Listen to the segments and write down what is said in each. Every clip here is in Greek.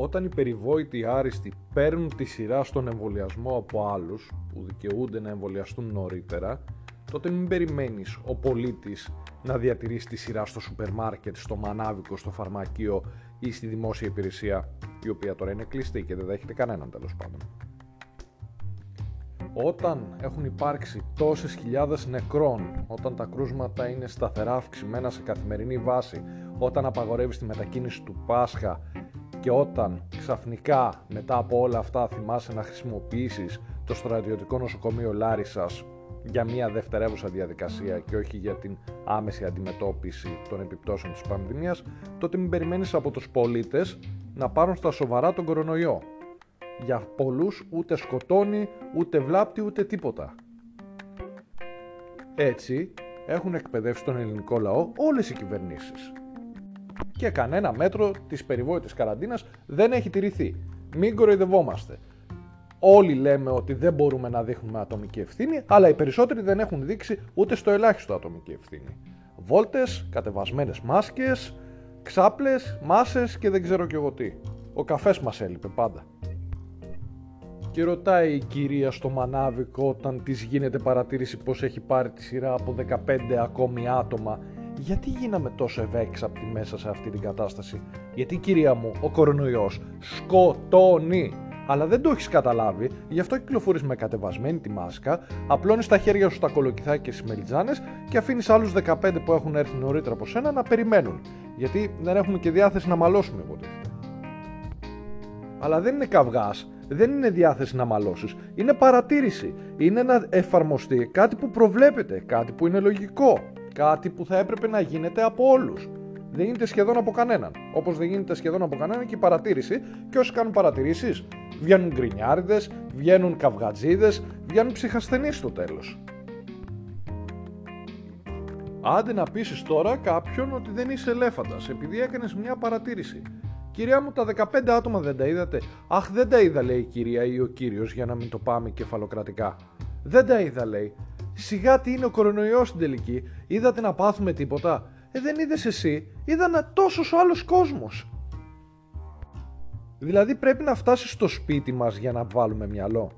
όταν οι περιβόητοι άριστοι παίρνουν τη σειρά στον εμβολιασμό από άλλους που δικαιούνται να εμβολιαστούν νωρίτερα, τότε μην περιμένεις ο πολίτης να διατηρήσει τη σειρά στο σούπερ μάρκετ, στο μανάβικο, στο φαρμακείο ή στη δημόσια υπηρεσία, η οποία τώρα είναι κλειστή και δεν δέχεται κανέναν τέλος πάντων. Όταν έχουν υπάρξει τόσες χιλιάδες νεκρών, όταν τα κρούσματα είναι σταθερά αυξημένα σε καθημερινή βάση, όταν απαγορεύεις τη μετακίνηση του Πάσχα και όταν ξαφνικά μετά από όλα αυτά θυμάσαι να χρησιμοποιήσεις το στρατιωτικό νοσοκομείο Λάρισας για μια δευτερεύουσα διαδικασία και όχι για την άμεση αντιμετώπιση των επιπτώσεων της πανδημίας, τότε μην περιμένεις από τους πολίτες να πάρουν στα σοβαρά τον κορονοϊό. Για πολλούς ούτε σκοτώνει, ούτε βλάπτει, ούτε τίποτα. Έτσι έχουν εκπαιδεύσει τον ελληνικό λαό όλες οι κυβερνήσεις. Και κανένα μέτρο της περιβόητης καραντίνας δεν έχει τηρηθεί. Μην κοροϊδευόμαστε. Όλοι λέμε ότι δεν μπορούμε να δείχνουμε ατομική ευθύνη, αλλά οι περισσότεροι δεν έχουν δείξει ούτε στο ελάχιστο ατομική ευθύνη. Βόλτες, κατεβασμένες μάσκες, ξάπλες, μάσες και δεν ξέρω κι εγώ τι. Ο καφές μας έλειπε πάντα. Και ρωτάει η κυρία στο μανάβικο όταν της γίνεται παρατήρηση πως έχει πάρει τη σειρά από 15 ακόμη άτομα γιατί γίναμε τόσο ευέξαπτοι μέσα σε αυτή την κατάσταση; Γιατί κυρία μου, ο κορονοϊός σκοτώνει αλλά δεν το έχεις καταλάβει, γι' αυτό κυκλοφορείς με κατεβασμένη τη μάσκα, απλώνεις τα χέρια σου τα κολοκυθάκια και στις μελιτζάνες και αφήνεις άλλους 15 που έχουν έρθει νωρίτερα από σένα να περιμένουν. Γιατί δεν έχουμε και διάθεση να μαλώσουμε, υποτίθεται. Αλλά δεν είναι καυγάς, δεν είναι διάθεση να μαλώσεις. Είναι παρατήρηση. Είναι να εφαρμοστεί κάτι που προβλέπεται, κάτι που είναι λογικό. Κάτι που θα έπρεπε να γίνεται από όλους δεν γίνεται σχεδόν από κανέναν. Όπως δεν γίνεται σχεδόν από κανέναν και η παρατήρηση. Και όσοι κάνουν παρατηρήσεις, βγαίνουν γκρινιάριδες, βγαίνουν καυγατζίδες, βγαίνουν ψυχασθενείς στο τέλος. Άντε να πείσεις τώρα κάποιον ότι δεν είσαι ελέφαντας επειδή έκανες μια παρατήρηση. Κυρία μου, τα 15 άτομα δεν τα είδατε. Αχ, δεν τα είδα, λέει η κυρία ή ο κύριος, για να μην το πάμε κεφαλοκρατικά. Δεν τα είδα, λέει. Σιγά τι είναι ο κορονοϊός στην τελική. Είδατε να πάθουμε τίποτα; Ε, δεν είδες εσύ. Είδα τόσος ο άλλος κόσμος. Δηλαδή πρέπει να φτάσεις στο σπίτι μας για να βάλουμε μυαλό.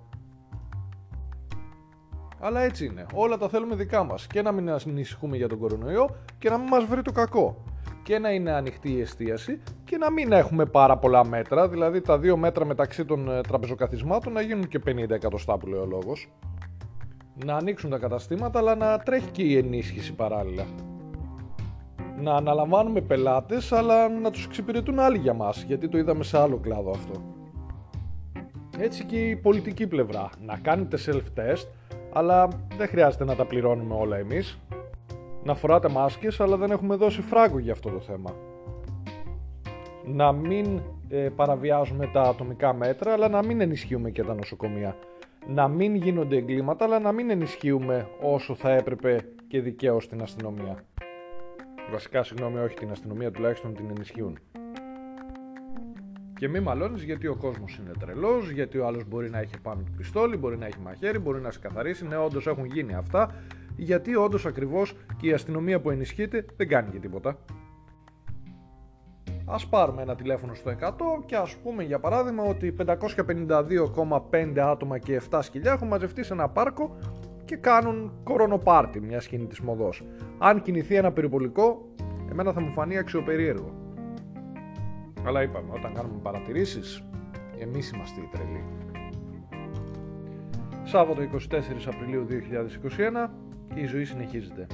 Αλλά έτσι είναι. Όλα τα θέλουμε δικά μας. Και να μην ανησυχούμε για τον κορονοϊό και να μην μας βρει το κακό. Και να είναι ανοιχτή η εστίαση και να μην έχουμε πάρα πολλά μέτρα. Δηλαδή τα δύο μέτρα μεταξύ των ε, τραπεζοκαθισμάτων να γίνουν και 50 εκατοστά που λέει ο λόγος. Να ανοίξουν τα καταστήματα αλλά να τρέχει και η ενίσχυση παράλληλα να αναλαμβάνουμε πελάτες αλλά να τους εξυπηρετούν άλλοι για μας γιατί το είδαμε σε άλλο κλάδο αυτό. Έτσι και η πολιτική πλευρά. Να κάνετε self-test αλλά δεν χρειάζεται να τα πληρώνουμε όλα εμείς. Να φοράτε μάσκες αλλά δεν έχουμε δώσει φράγκο για αυτό το θέμα. Να μην ε, παραβιάζουμε τα ατομικά μέτρα αλλά να μην ενισχύουμε και τα νοσοκομεία. Να μην γίνονται εγκλήματα αλλά να μην ενισχύουμε όσο θα έπρεπε και δικαίως την αστυνομία. Βασικά, συγγνώμη, όχι την αστυνομία, τουλάχιστον την ενισχύουν. Και μη μαλώνεις γιατί ο κόσμος είναι τρελός, γιατί ο άλλος μπορεί να έχει πάνω του πιστόλι, μπορεί να έχει μαχαίρι, μπορεί να σε καθαρίσει. Ναι, όντως έχουν γίνει αυτά. Γιατί όντως ακριβώς και η αστυνομία που ενισχύεται δεν κάνει και τίποτα. Α πάρουμε ένα τηλέφωνο στο 100 και ας πούμε για παράδειγμα ότι 552,5 άτομα και 7 σκυλιά έχουν μαζευτεί σε ένα πάρκο και κάνουν κορονοπάρτι μια σκηνή της μοδός. Αν κινηθεί ένα περιπολικό, εμένα θα μου φανεί αξιοπερίεργο. Αλλά είπαμε, όταν κάνουμε παρατηρήσεις, εμείς είμαστε οι τρελοί. Σάββατο 24 Απριλίου 2021 και η ζωή συνεχίζεται.